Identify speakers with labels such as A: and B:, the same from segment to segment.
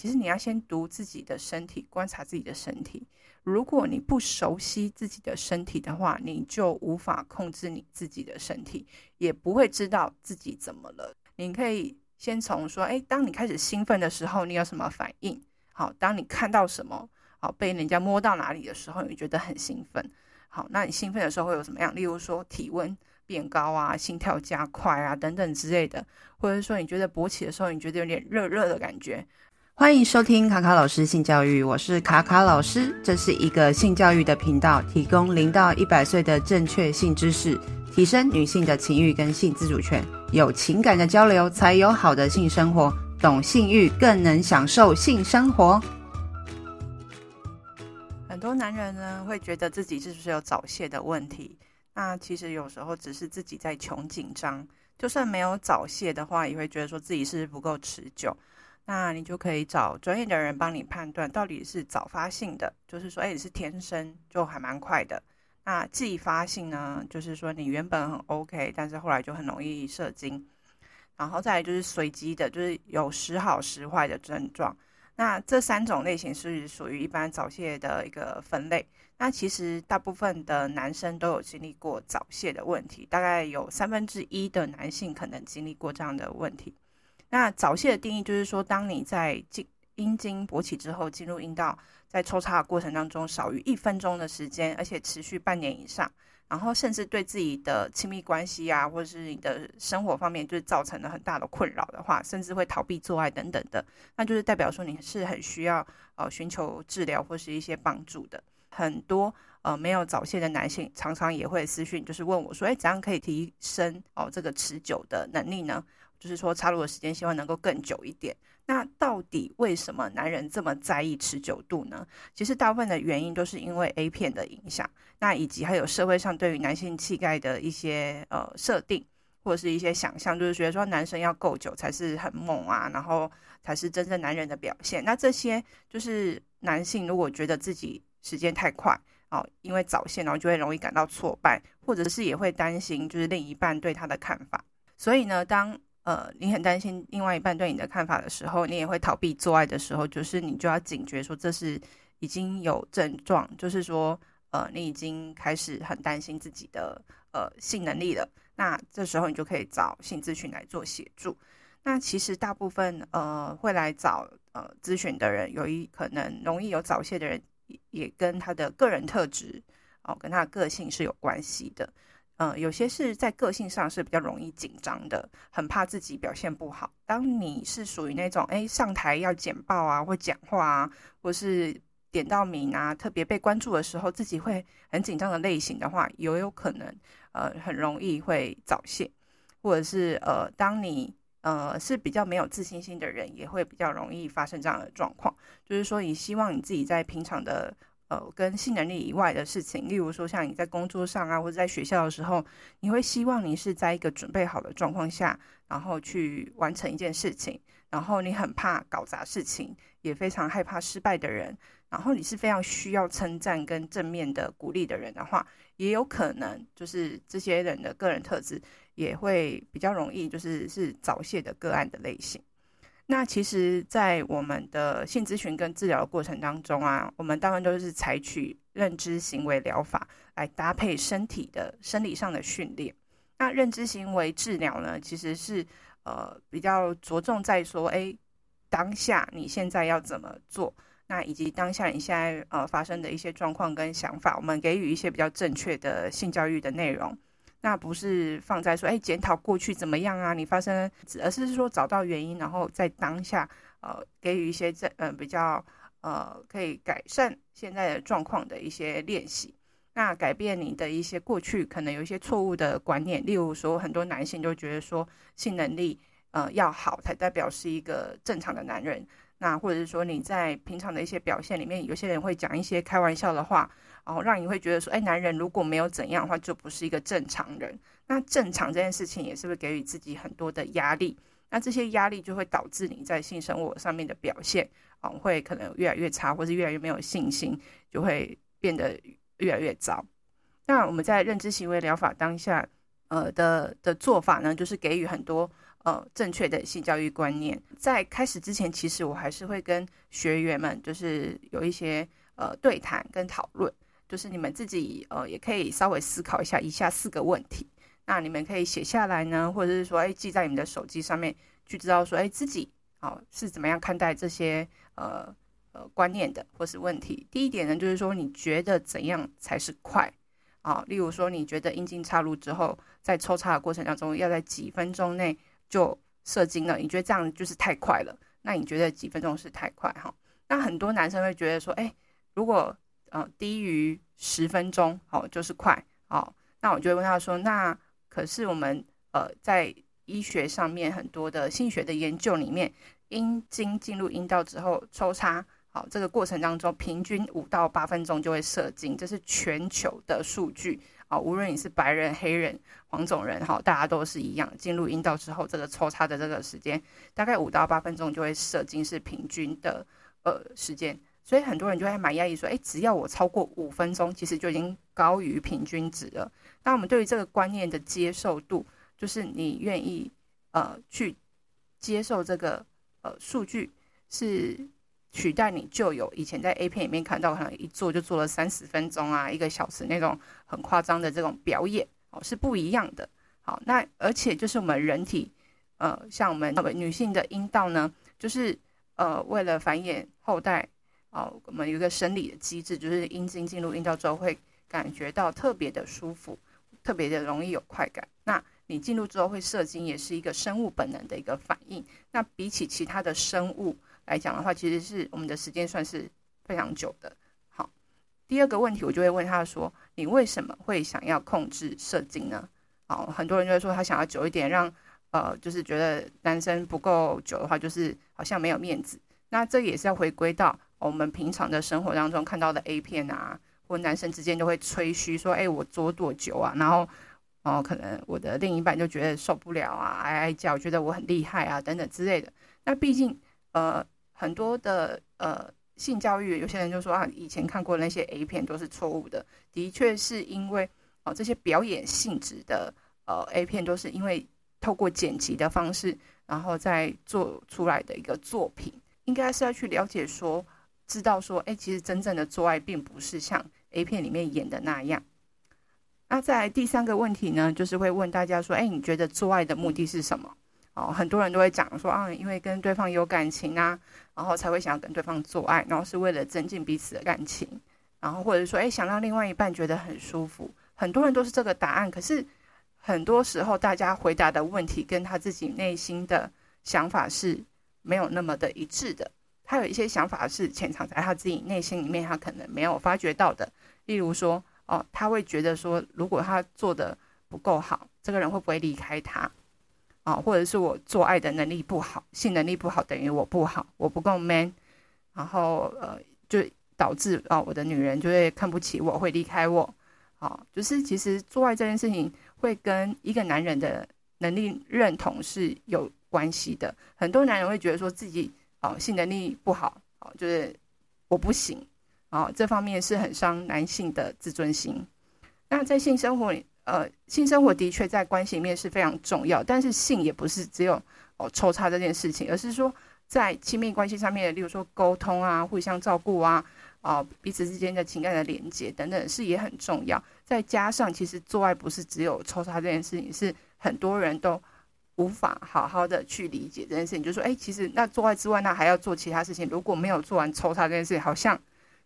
A: 其实你要先读自己的身体，观察自己的身体。如果你不熟悉自己的身体的话，你就无法控制你自己的身体，也不会知道自己怎么了。你可以先从说，哎，当你开始兴奋的时候，你有什么反应？好，当你看到什么，好，被人家摸到哪里的时候，你觉得很兴奋。好，那你兴奋的时候会有什么样？例如说体温变高啊，心跳加快啊，等等之类的，或者说你觉得勃起的时候，你觉得有点热热的感觉。欢迎收听卡卡老师性教育，我是卡卡老师，这是一个性教育的频道，提供零到一百岁的正确性知识，提升女性的情欲跟性自主权，有情感的交流才有好的性生活，懂性欲更能享受性生活。很多男人呢会觉得自己是不是有早泄的问题，那其实有时候只是自己在穷紧张，就算没有早泄的话，也会觉得说自己是不是不够持久。那你就可以找专业的人帮你判断，到底是早发性的，就是说，哎，你是天生就还蛮快的。那继发性呢，就是说你原本很 OK，但是后来就很容易射精。然后再来就是随机的，就是有时好时坏的症状。那这三种类型是属于一般早泄的一个分类。那其实大部分的男生都有经历过早泄的问题，大概有三分之一的男性可能经历过这样的问题。那早泄的定义就是说，当你在进阴茎勃起之后进入阴道，在抽插的过程当中少于一分钟的时间，而且持续半年以上，然后甚至对自己的亲密关系啊，或者是你的生活方面，就是造成了很大的困扰的话，甚至会逃避做爱等等的，那就是代表说你是很需要呃寻求治疗或是一些帮助的。很多呃没有早泄的男性常常也会私讯，就是问我说，哎，怎样可以提升哦这个持久的能力呢？就是说，插入的时间希望能够更久一点。那到底为什么男人这么在意持久度呢？其实大部分的原因都是因为 A 片的影响，那以及还有社会上对于男性气概的一些呃设定，或者是一些想象，就是觉得说男生要够久才是很猛啊，然后才是真正男人的表现。那这些就是男性如果觉得自己时间太快哦，因为早泄，然后就会容易感到挫败，或者是也会担心就是另一半对他的看法。所以呢，当呃，你很担心另外一半对你的看法的时候，你也会逃避做爱的时候，就是你就要警觉说这是已经有症状，就是说呃，你已经开始很担心自己的呃性能力了。那这时候你就可以找性咨询来做协助。那其实大部分呃会来找呃咨询的人，有一可能容易有早泄的人，也跟他的个人特质哦，跟他的个性是有关系的。嗯，有些是在个性上是比较容易紧张的，很怕自己表现不好。当你是属于那种诶上台要简报啊，或讲话啊，或是点到名啊，特别被关注的时候，自己会很紧张的类型的话，有有可能呃很容易会早泄，或者是呃当你呃是比较没有自信心的人，也会比较容易发生这样的状况。就是说，你希望你自己在平常的。呃，跟性能力以外的事情，例如说像你在工作上啊，或者在学校的时候，你会希望你是在一个准备好的状况下，然后去完成一件事情，然后你很怕搞砸事情，也非常害怕失败的人，然后你是非常需要称赞跟正面的鼓励的人的话，也有可能就是这些人的个人特质也会比较容易就是是早泄的个案的类型。那其实，在我们的性咨询跟治疗的过程当中啊，我们当然都是采取认知行为疗法来搭配身体的生理上的训练。那认知行为治疗呢，其实是呃比较着重在说，哎，当下你现在要怎么做？那以及当下你现在呃发生的一些状况跟想法，我们给予一些比较正确的性教育的内容。那不是放在说，哎，检讨过去怎么样啊？你发生，而是说找到原因，然后在当下，呃，给予一些这，呃，比较，呃，可以改善现在的状况的一些练习。那改变你的一些过去可能有一些错误的观念，例如说，很多男性就觉得说，性能力，呃，要好才代表是一个正常的男人。那或者是说你在平常的一些表现里面，有些人会讲一些开玩笑的话，然后让你会觉得说，哎，男人如果没有怎样的话，就不是一个正常人。那正常这件事情也是会给予自己很多的压力，那这些压力就会导致你在性生活上面的表现，嗯，会可能越来越差，或是越来越没有信心，就会变得越来越糟。那我们在认知行为疗法当下，呃的的做法呢，就是给予很多。呃正确的性教育观念。在开始之前，其实我还是会跟学员们就是有一些呃对谈跟讨论，就是你们自己呃也可以稍微思考一下以下四个问题。那你们可以写下来呢，或者是说哎记在你们的手机上面，去知道说哎自己好、呃、是怎么样看待这些呃。呃，观念的或是问题。第一点呢，就是说你觉得怎样才是快啊？例如说，你觉得阴茎插入之后，在抽插的过程当中，要在几分钟内就射精了，你觉得这样就是太快了？那你觉得几分钟是太快哈？那很多男生会觉得说，哎，如果呃低于十分钟，好就是快，好，那我就会问他说，那可是我们呃在医学上面很多的性学的研究里面，阴茎进入阴道之后抽插。好，这个过程当中，平均五到八分钟就会射精，这是全球的数据啊。无论你是白人、黑人、黄种人，哈，大家都是一样。进入阴道之后，这个抽插的这个时间大概五到八分钟就会射精，是平均的呃时间。所以很多人就会蛮压抑说，哎，只要我超过五分钟，其实就已经高于平均值了。那我们对于这个观念的接受度，就是你愿意呃去接受这个呃数据是。取代你旧有以前在 A 片里面看到，可能一做就做了三十分钟啊，一个小时那种很夸张的这种表演哦，是不一样的。好，那而且就是我们人体，呃，像我们女性的阴道呢，就是呃为了繁衍后代哦，我们有一个生理的机制，就是阴茎进入阴道之后会感觉到特别的舒服，特别的容易有快感。那你进入之后会射精，也是一个生物本能的一个反应。那比起其他的生物。来讲的话，其实是我们的时间算是非常久的。好，第二个问题，我就会问他说：“你为什么会想要控制射精呢？”好，很多人就会说他想要久一点，让呃，就是觉得男生不够久的话，就是好像没有面子。那这也是要回归到我们平常的生活当中看到的 A 片啊，或男生之间就会吹嘘说：“哎，我做多久啊？”然后，哦，可能我的另一半就觉得受不了啊，哀哀叫，觉得我很厉害啊，等等之类的。那毕竟，呃。很多的呃性教育，有些人就说啊，以前看过那些 A 片都是错误的。的确是因为哦，这些表演性质的呃 A 片都是因为透过剪辑的方式，然后再做出来的一个作品，应该是要去了解说，知道说，哎，其实真正的做爱并不是像 A 片里面演的那样。那在第三个问题呢，就是会问大家说，哎，你觉得做爱的目的是什么？哦，很多人都会讲说啊，因为跟对方有感情啊，然后才会想要跟对方做爱，然后是为了增进彼此的感情，然后或者说，哎，想让另外一半觉得很舒服。很多人都是这个答案，可是很多时候大家回答的问题跟他自己内心的想法是没有那么的一致的。他有一些想法是潜藏在他自己内心里面，他可能没有发觉到的。例如说，哦，他会觉得说，如果他做的不够好，这个人会不会离开他？啊，或者是我做爱的能力不好，性能力不好，等于我不好，我不够 man，然后呃，就导致啊，我的女人就会看不起我，会离开我。啊，就是其实做爱这件事情会跟一个男人的能力认同是有关系的。很多男人会觉得说自己啊，性能力不好，哦，就是我不行，啊，这方面是很伤男性的自尊心。那在性生活里。呃，性生活的确在关系里面是非常重要，但是性也不是只有哦抽插这件事情，而是说在亲密关系上面，例如说沟通啊、互相照顾啊、啊、彼此之间的情感的连接等等，是也很重要。再加上，其实做爱不是只有抽插这件事情，是很多人都无法好好的去理解这件事情。就是说，哎，其实那做爱之外，那还要做其他事情。如果没有做完抽插这件事情，好像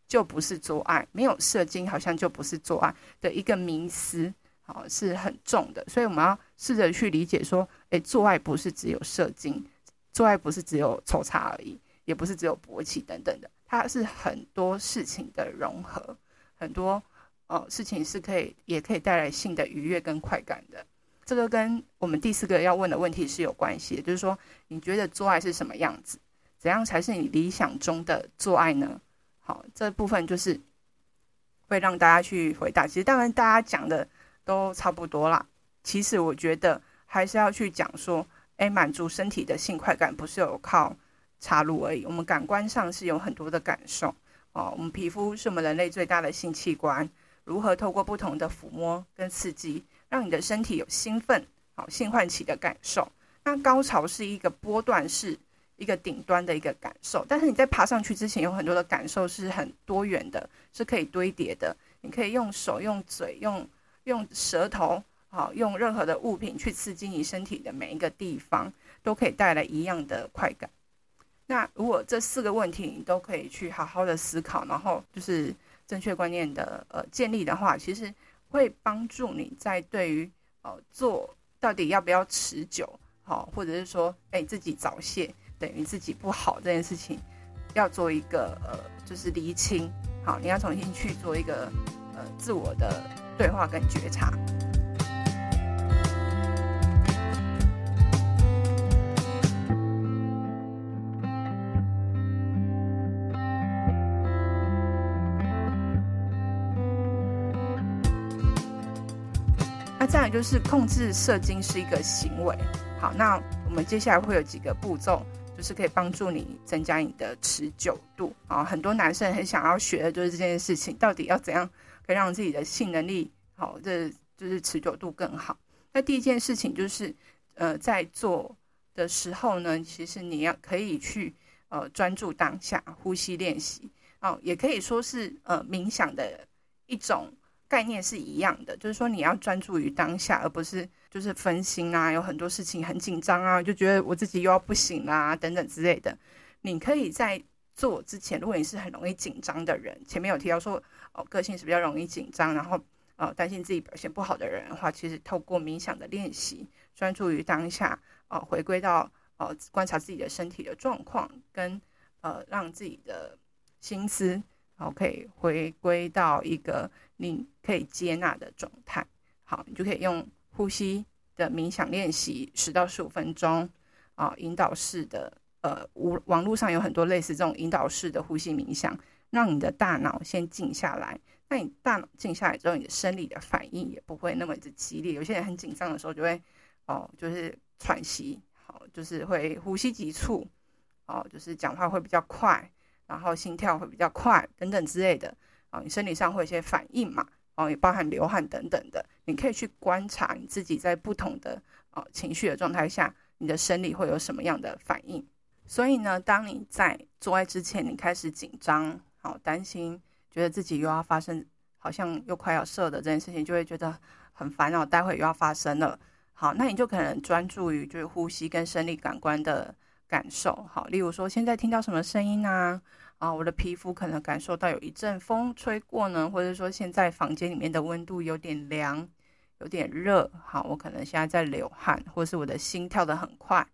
A: 就不是做爱；没有射精，好像就不是做爱的一个迷思。好，是很重的，所以我们要试着去理解说，诶，做爱不是只有射精，做爱不是只有抽插而已，也不是只有勃起等等的，它是很多事情的融合，很多呃事情是可以，也可以带来性的愉悦跟快感的。这个跟我们第四个要问的问题是有关系的，就是说，你觉得做爱是什么样子？怎样才是你理想中的做爱呢？好，这部分就是会让大家去回答。其实当然大家讲的。都差不多啦。其实我觉得还是要去讲说，哎，满足身体的性快感不是有靠插入而已。我们感官上是有很多的感受哦。我们皮肤是我们人类最大的性器官，如何透过不同的抚摸跟刺激，让你的身体有兴奋、好性唤起的感受？那高潮是一个波段式，一个顶端的一个感受，但是你在爬上去之前，有很多的感受是很多元的，是可以堆叠的。你可以用手、用嘴、用用舌头，好，用任何的物品去刺激你身体的每一个地方，都可以带来一样的快感。那如果这四个问题你都可以去好好的思考，然后就是正确观念的呃建立的话，其实会帮助你在对于呃做到底要不要持久，好，或者是说哎自己早泄等于自己不好这件事情，要做一个呃就是厘清，好，你要重新去做一个呃自我的对话跟觉察。就是控制射精是一个行为，好，那我们接下来会有几个步骤，就是可以帮助你增加你的持久度啊。很多男生很想要学的就是这件事情，到底要怎样可以让自己的性能力好，这就是持久度更好。那第一件事情就是，呃，在做的时候呢，其实你要可以去呃专注当下，呼吸练习哦，也可以说是呃冥想的一种。概念是一样的，就是说你要专注于当下，而不是就是分心啊，有很多事情很紧张啊，就觉得我自己又要不行啦、等等之类的。你可以在做之前，如果你是很容易紧张的人，前面有提到说哦，个性是比较容易紧张，然后呃担心自己表现不好的人的话，其实透过冥想的练习，专注于当下，呃，回归到呃观察自己的身体的状况，跟呃让自己的心思，然后可以回归到一个。你可以接纳的状态，好，你就可以用呼吸的冥想练习十到十五分钟啊，引导式的，呃，网网络上有很多类似这种引导式的呼吸冥想，让你的大脑先静下来。那你大脑静下来之后，你的生理的反应也不会那么的激烈。有些人很紧张的时候就会哦，就是喘息，好，就是会呼吸急促，哦，就是讲话会比较快，然后心跳会比较快等等之类的。啊你生理上会有些反应嘛？哦，也包含流汗等等的。你可以去观察你自己在不同的哦情绪的状态下，你的生理会有什么样的反应。所以呢，当你在做爱之前，你开始紧张、好担心，觉得自己又要发生，好像又快要射的这件事情，就会觉得很烦恼，待会又要发生了。好，那你就可能专注于就是呼吸跟生理感官的感受。好，例如说现在听到什么声音啊？啊，我的皮肤可能感受到有一阵风吹过呢，或者说现在房间里面的温度有点凉，有点热。好，我可能现在在流汗，或者是我的心跳得很快。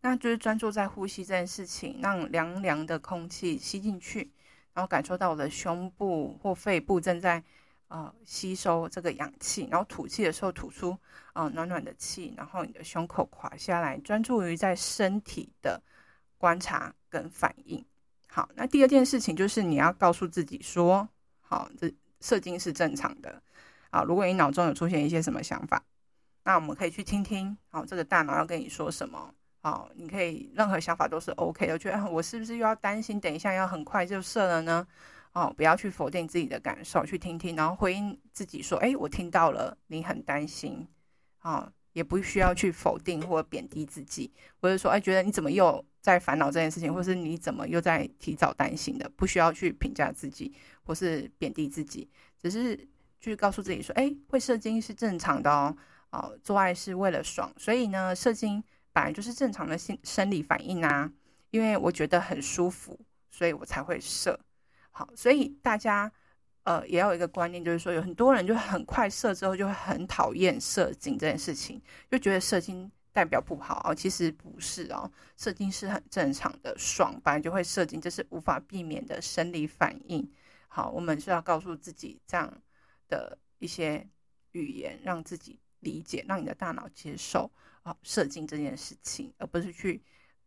A: 那就是专注在呼吸这件事情，让凉凉的空气吸进去，然后感受到我的胸部或肺部正在呃吸收这个氧气，然后吐气的时候吐出啊、呃、暖暖的气，然后你的胸口垮下来，专注于在身体的观察跟反应。好，那第二件事情就是你要告诉自己说，好，这射精是正常的。啊，如果你脑中有出现一些什么想法，那我们可以去听听，好，这个大脑要跟你说什么。好，你可以任何想法都是 OK 的。觉得我是不是又要担心，等一下要很快就射了呢？哦，不要去否定自己的感受，去听听，然后回应自己说，哎，我听到了，你很担心。啊，也不需要去否定或贬低自己，或者说，哎，觉得你怎么又在烦恼这件事情，或是你怎么又在提早担心的，不需要去评价自己，或是贬低自己，只是去告诉自己说，哎，会射精是正常的哦，哦，做爱是为了爽，所以呢，射精本来就是正常的心生理反应啊，因为我觉得很舒服，所以我才会射。好，所以大家呃也要有一个观念，就是说有很多人就很快射之后就会很讨厌射精这件事情，就觉得射精。代表不好哦，其实不是哦，射精是很正常的，爽本来就会射精，这是无法避免的生理反应。好，我们是要告诉自己这样的一些语言，让自己理解，让你的大脑接受啊，射精这件事情，而不是去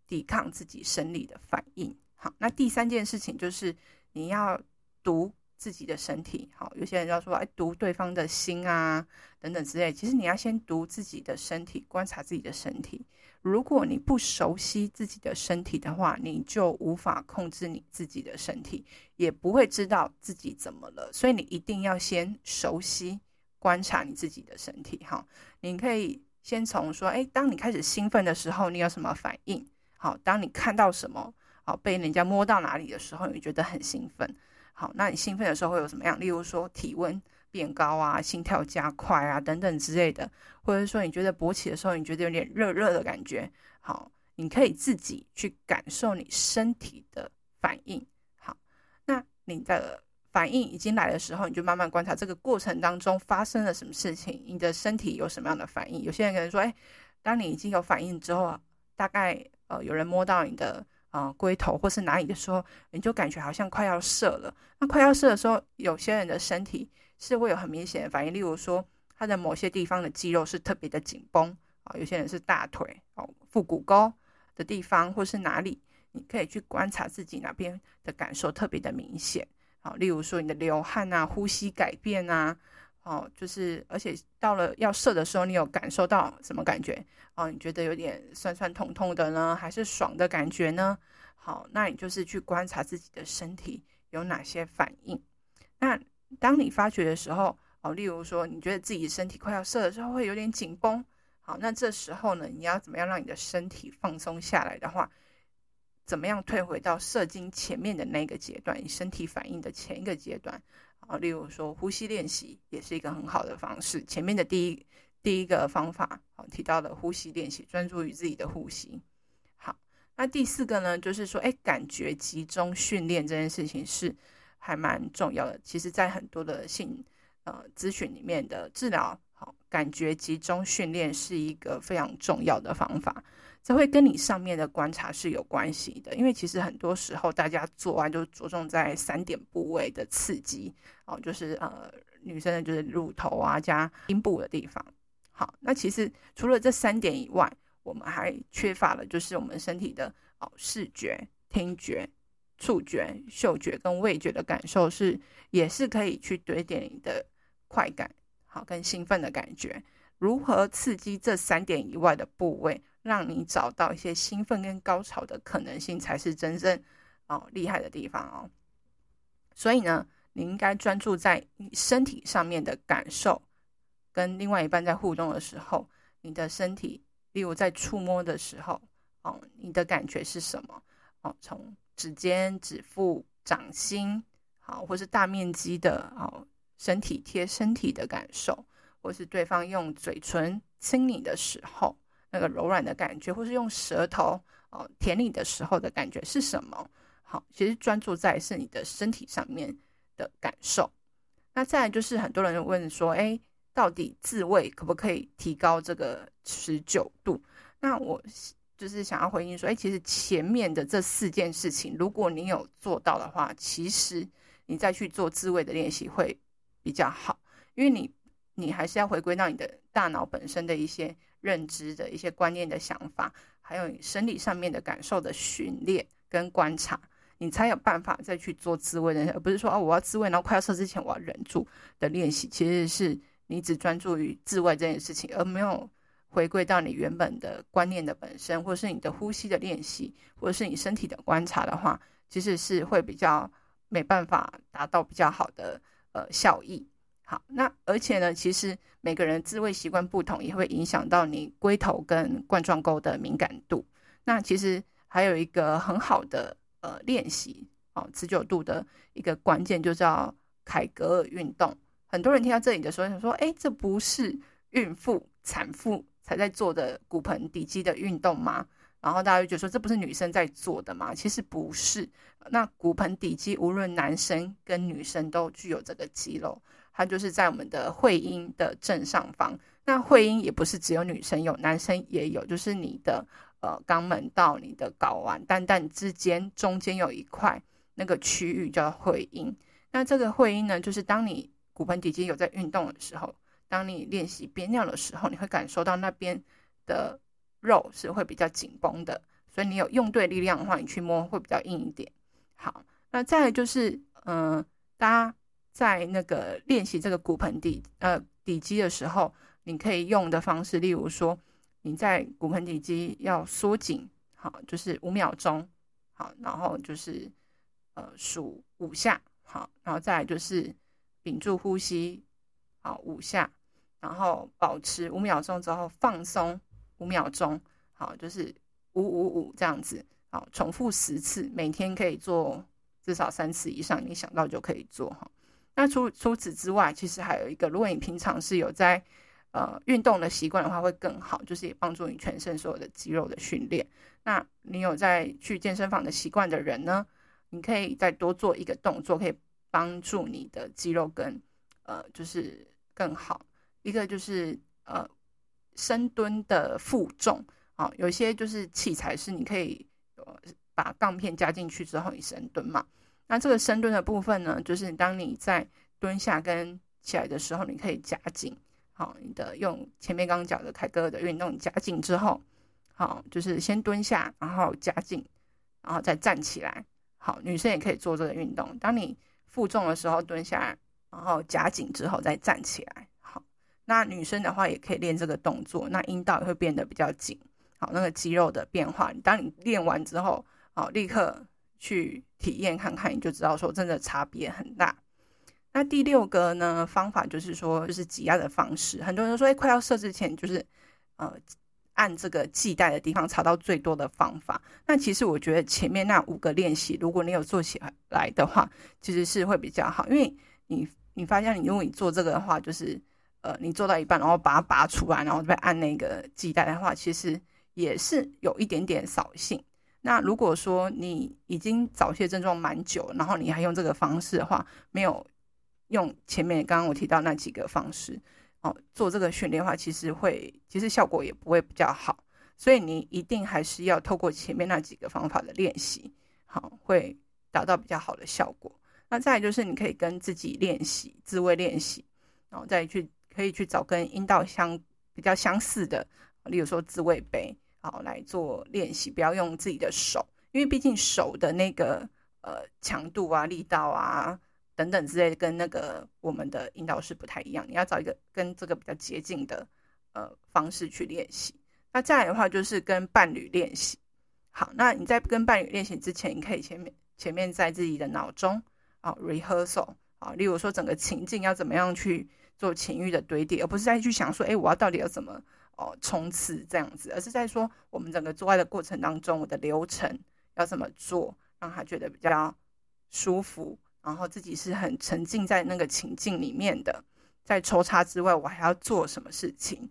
A: 抵抗自己生理的反应。好，那第三件事情就是你要读。自己的身体，好，有些人要说，哎，读对方的心啊，等等之类。其实你要先读自己的身体，观察自己的身体。如果你不熟悉自己的身体的话，你就无法控制你自己的身体，也不会知道自己怎么了。所以你一定要先熟悉观察你自己的身体，哈。你可以先从说，哎，当你开始兴奋的时候，你有什么反应？好，当你看到什么，好，被人家摸到哪里的时候，你觉得很兴奋。好，那你兴奋的时候会有什么样？例如说体温变高啊，心跳加快啊，等等之类的，或者说你觉得勃起的时候，你觉得有点热热的感觉。好，你可以自己去感受你身体的反应。好，那你的。反应已经来的时候，你就慢慢观察这个过程当中发生了什么事情，你的身体有什么样的反应。有些人可能说，哎，当你已经有反应之后啊，大概呃有人摸到你的呃龟头或是哪里的时候，你就感觉好像快要射了。那快要射的时候，有些人的身体是会有很明显的反应，例如说他的某些地方的肌肉是特别的紧绷啊，有些人是大腿哦腹股沟的地方或是哪里，你可以去观察自己哪边的感受特别的明显。好，例如说你的流汗啊，呼吸改变啊，哦，就是而且到了要射的时候，你有感受到什么感觉？哦，你觉得有点酸酸痛痛的呢，还是爽的感觉呢？好，那你就是去观察自己的身体有哪些反应。那当你发觉的时候，哦，例如说你觉得自己身体快要射的时候会有点紧绷，好，那这时候呢，你要怎么样让你的身体放松下来的话？怎么样退回到射精前面的那个阶段，你身体反应的前一个阶段啊？例如说呼吸练习也是一个很好的方式。前面的第一第一个方法啊，提到了呼吸练习，专注于自己的呼吸。好，那第四个呢，就是说，哎，感觉集中训练这件事情是还蛮重要的。其实，在很多的性呃咨询里面的治疗，感觉集中训练是一个非常重要的方法。这会跟你上面的观察是有关系的，因为其实很多时候大家做完就着重在三点部位的刺激哦，就是呃女生的就是乳头啊加阴部的地方。好，那其实除了这三点以外，我们还缺乏了就是我们身体的哦视觉、听觉、触觉、嗅觉跟味觉的感受是也是可以去堆点你的快感，好跟兴奋的感觉。如何刺激这三点以外的部位？让你找到一些兴奋跟高潮的可能性，才是真正哦厉害的地方哦。所以呢，你应该专注在你身体上面的感受，跟另外一半在互动的时候，你的身体，例如在触摸的时候，哦，你的感觉是什么？哦，从指尖、指腹、掌心，好，或是大面积的哦身体贴身体的感受，或是对方用嘴唇亲你的时候。那个柔软的感觉，或是用舌头哦舔你的时候的感觉是什么？好，其实专注在是你的身体上面的感受。那再来就是很多人问说，哎，到底自慰可不可以提高这个持久度？那我就是想要回应说，哎，其实前面的这四件事情，如果你有做到的话，其实你再去做自慰的练习会比较好，因为你你还是要回归到你的大脑本身的一些。认知的一些观念的想法，还有你生理上面的感受的训练跟观察，你才有办法再去做自慰的，而不是说哦，我要自慰，然后快要射之前我要忍住的练习。其实是你只专注于自慰这件事情，而没有回归到你原本的观念的本身，或是你的呼吸的练习，或者是你身体的观察的话，其实是会比较没办法达到比较好的呃效益。好，那而且呢，其实每个人自慰习惯不同，也会影响到你龟头跟冠状沟的敏感度。那其实还有一个很好的呃练习哦，持久度的一个关键就叫凯格尔运动。很多人听到这里的时候想说，哎，这不是孕妇、产妇才在做的骨盆底肌的运动吗？然后大家就觉得说，这不是女生在做的吗？其实不是。那骨盆底肌无论男生跟女生都具有这个肌肉。它就是在我们的会阴的正上方。那会阴也不是只有女生有，男生也有。就是你的呃肛门到你的睾丸蛋蛋之间，中间有一块那个区域叫会阴。那这个会阴呢，就是当你骨盆底肌有在运动的时候，当你练习憋尿的时候，你会感受到那边的肉是会比较紧绷的。所以你有用对力量的话，你去摸会比较硬一点。好，那再来就是嗯、呃，大家。在那个练习这个骨盆底呃底肌的时候，你可以用的方式，例如说你在骨盆底肌要缩紧，好，就是五秒钟，好，然后就是呃数五下，好，然后再来就是屏住呼吸，好五下，然后保持五秒钟之后放松五秒钟，好，就是五五五这样子，好，重复十次，每天可以做至少三次以上，你想到就可以做哈。那除除此之外，其实还有一个，如果你平常是有在呃运动的习惯的话，会更好，就是也帮助你全身所有的肌肉的训练。那你有在去健身房的习惯的人呢，你可以再多做一个动作，可以帮助你的肌肉跟呃就是更好。一个就是呃深蹲的负重啊，有些就是器材是你可以呃把杠片加进去之后你深蹲嘛。那这个深蹲的部分呢，就是当你在蹲下跟起来的时候，你可以夹紧好你的用前面刚刚讲的凯格尔的运动夹紧之后，好就是先蹲下，然后夹紧，然后再站起来。好，女生也可以做这个运动。当你负重的时候蹲下，然后夹紧之后再站起来。那女生的话也可以练这个动作，那阴道也会变得比较紧，好，那个肌肉的变化，当你练完之后，好，立刻去体验看看，你就知道说真的差别很大。那第六个呢方法就是说，就是挤压的方式，很多人说，哎，快要射之前就是呃按这个系带的地方查到最多的方法。那其实我觉得前面那五个练习，如果你有做起来的话，其实是会比较好，因为你你发现你如果你做这个的话，就是。呃，你做到一半，然后把它拔出来，然后再按那个系带的话，其实也是有一点点扫兴。那如果说你已经早泄症状蛮久，然后你还用这个方式的话，没有用前面刚刚我提到那几个方式哦，做这个训练的话，其实会其实效果也不会比较好。所以你一定还是要透过前面那几个方法的练习，好，会达到比较好的效果。那再就是你可以跟自己练习，自慰练习，然后再去。可以去找跟阴道相比较相似的，例如说自慰杯，好来做练习。不要用自己的手，因为毕竟手的那个呃强度啊、力道啊等等之类的，跟那个我们的阴道是不太一样。你要找一个跟这个比较接近的呃方式去练习。那再来的话就是跟伴侣练习。好，那你在跟伴侣练习之前，你可以前面前面在自己的脑中啊 rehearsal 啊，例如说整个情境要怎么样去。做情欲的堆叠，而不是再去想说，哎，我要到底要怎么哦冲刺这样子，而是在说我们整个做爱的过程当中，我的流程要怎么做，让他觉得比较舒服，然后自己是很沉浸在那个情境里面的。在抽插之外，我还要做什么事情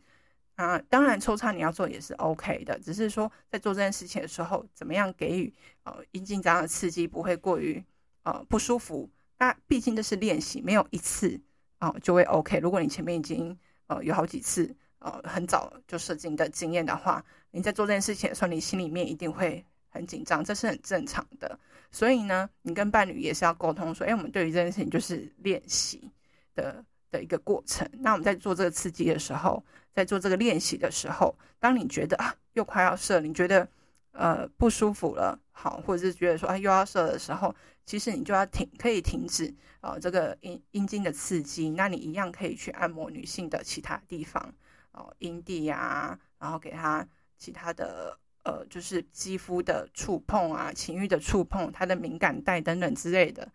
A: 啊？当然，抽插你要做也是 OK 的，只是说在做这件事情的时候，怎么样给予呃阴茎这样的刺激，不会过于呃不舒服。那毕竟这是练习，没有一次。哦，就会 OK。如果你前面已经呃有好几次呃很早就射精的经验的话，你在做这件事情的时候，你心里面一定会很紧张，这是很正常的。所以呢，你跟伴侣也是要沟通说，哎，我们对于这件事情就是练习的的一个过程。那我们在做这个刺激的时候，在做这个练习的时候，当你觉得啊又快要射，你觉得呃不舒服了，好，或者是觉得说啊又要射的时候。其实你就要停，可以停止呃这个阴阴茎的刺激，那你一样可以去按摩女性的其他地方，哦阴蒂呀，然后给她其他的呃就是肌肤的触碰啊，情欲的触碰，她的敏感带等等之类的，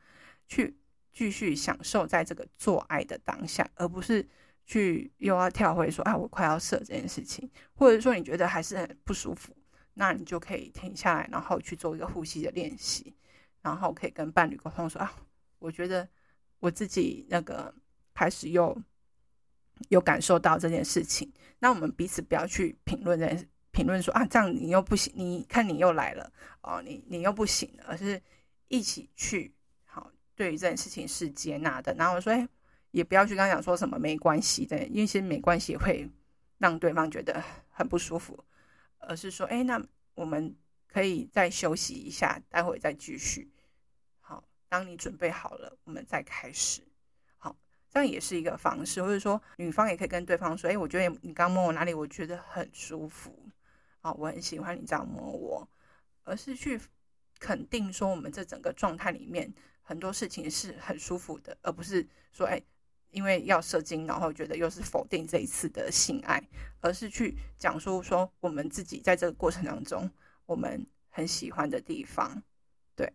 A: 去继续享受在这个做爱的当下，而不是去又要跳回说啊我快要射这件事情，或者说你觉得还是很不舒服，那你就可以停下来，然后去做一个呼吸的练习。然后可以跟伴侣沟通说啊，我觉得我自己那个开始又有感受到这件事情。那我们彼此不要去评论这件事，评论说啊，这样你又不行，你看你又来了哦，你你又不行了，而是一起去好，对于这件事情是接纳的。然后我说，哎，也不要去跟他讲说什么没关系的，因为其实没关系会让对方觉得很不舒服，而是说，哎，那我们可以再休息一下，待会再继续。好当你准备好了，我们再开始。好，这样也是一个方式，或者说女方也可以跟对方说：“哎，我觉得你刚摸我哪里，我觉得很舒服。好，我很喜欢你这样摸我。”而是去肯定说，我们这整个状态里面很多事情是很舒服的，而不是说：“哎，因为要射精，然后觉得又是否定这一次的性爱。”而是去讲述说我们自己在这个过程当中，我们很喜欢的地方。对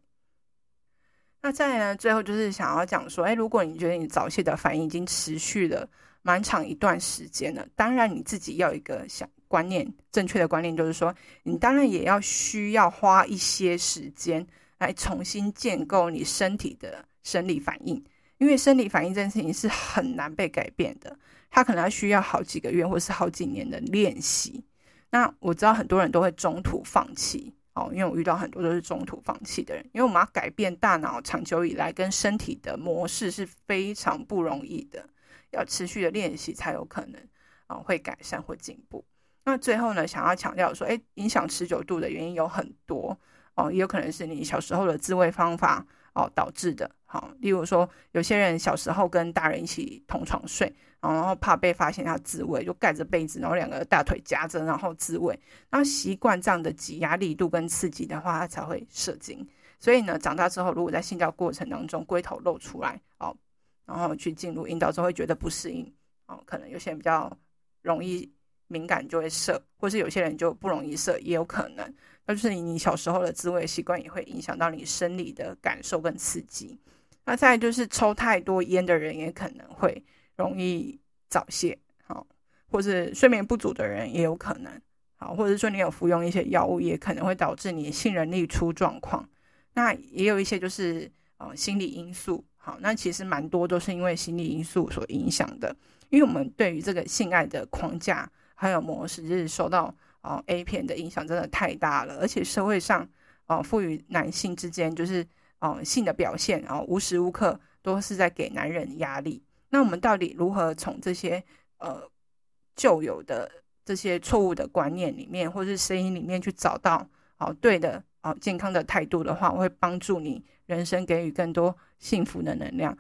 A: 那再来呢，最后就是想要讲说，哎，如果你觉得你早泄的反应已经持续了蛮长一段时间了，当然你自己要一个想观念，正确的观念就是说，你当然也要需要花一些时间来重新建构你身体的生理反应，因为生理反应这件事情是很难被改变的，它可能要需要好几个月或是好几年的练习。那我知道很多人都会中途放弃。哦，因为我遇到很多都是中途放弃的人，因为我们要改变大脑长久以来跟身体的模式是非常不容易的，要持续的练习才有可能啊、会改善或进步。那最后呢，想要强调说，诶，影响持久度的原因有很多哦，也有可能是你小时候的自慰方法哦导致的。好、例如说有些人小时候跟大人一起同床睡。然后怕被发现他自慰，就盖着被子，然后两个大腿夹着，然后自慰。然后习惯这样的挤压力度跟刺激的话，他才会射精。所以呢，长大之后如果在性交过程当中龟头露出来哦，然后去进入阴道之后会觉得不适应哦，可能有些人比较容易敏感就会射，或是有些人就不容易射，也有可能。那就是你小时候的自慰习惯也会影响到你生理的感受跟刺激。那再就是抽太多烟的人也可能会。容易早泄，好，或是睡眠不足的人也有可能，好，或者说你有服用一些药物，也可能会导致你性能力出状况。那也有一些就是呃心理因素，好，那其实蛮多都是因为心理因素所影响的。因为我们对于这个性爱的框架还有模式，就是受到哦 A 片的影响真的太大了，而且社会上哦赋予男性之间就是哦性的表现，然后无时无刻都是在给男人压力。那我们到底如何从这些呃旧有的这些错误的观念里面，或是声音里面去找到哦对的哦健康的态度的话，我会帮助你人生给予更多幸福的能量。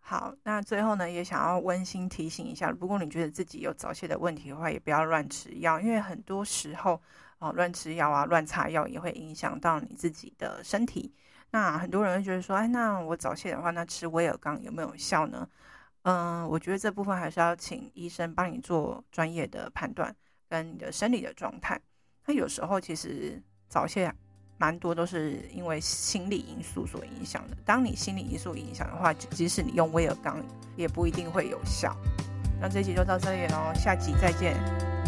A: 好，那最后呢，也想要温馨提醒一下，如果你觉得自己有早泄的问题的话，也不要乱吃药，因为很多时候哦乱吃药啊、乱擦药也会影响到你自己的身体。那很多人会觉得说，哎，那我早泄的话，那吃威尔刚有没有效呢？嗯，我觉得这部分还是要请医生帮你做专业的判断，跟你的生理的状态。那有时候其实早泄蛮多都是因为心理因素所影响的。当你心理因素影响的话，即使你用威尔刚，也不一定会有效。那这集就到这里喽，下集再见。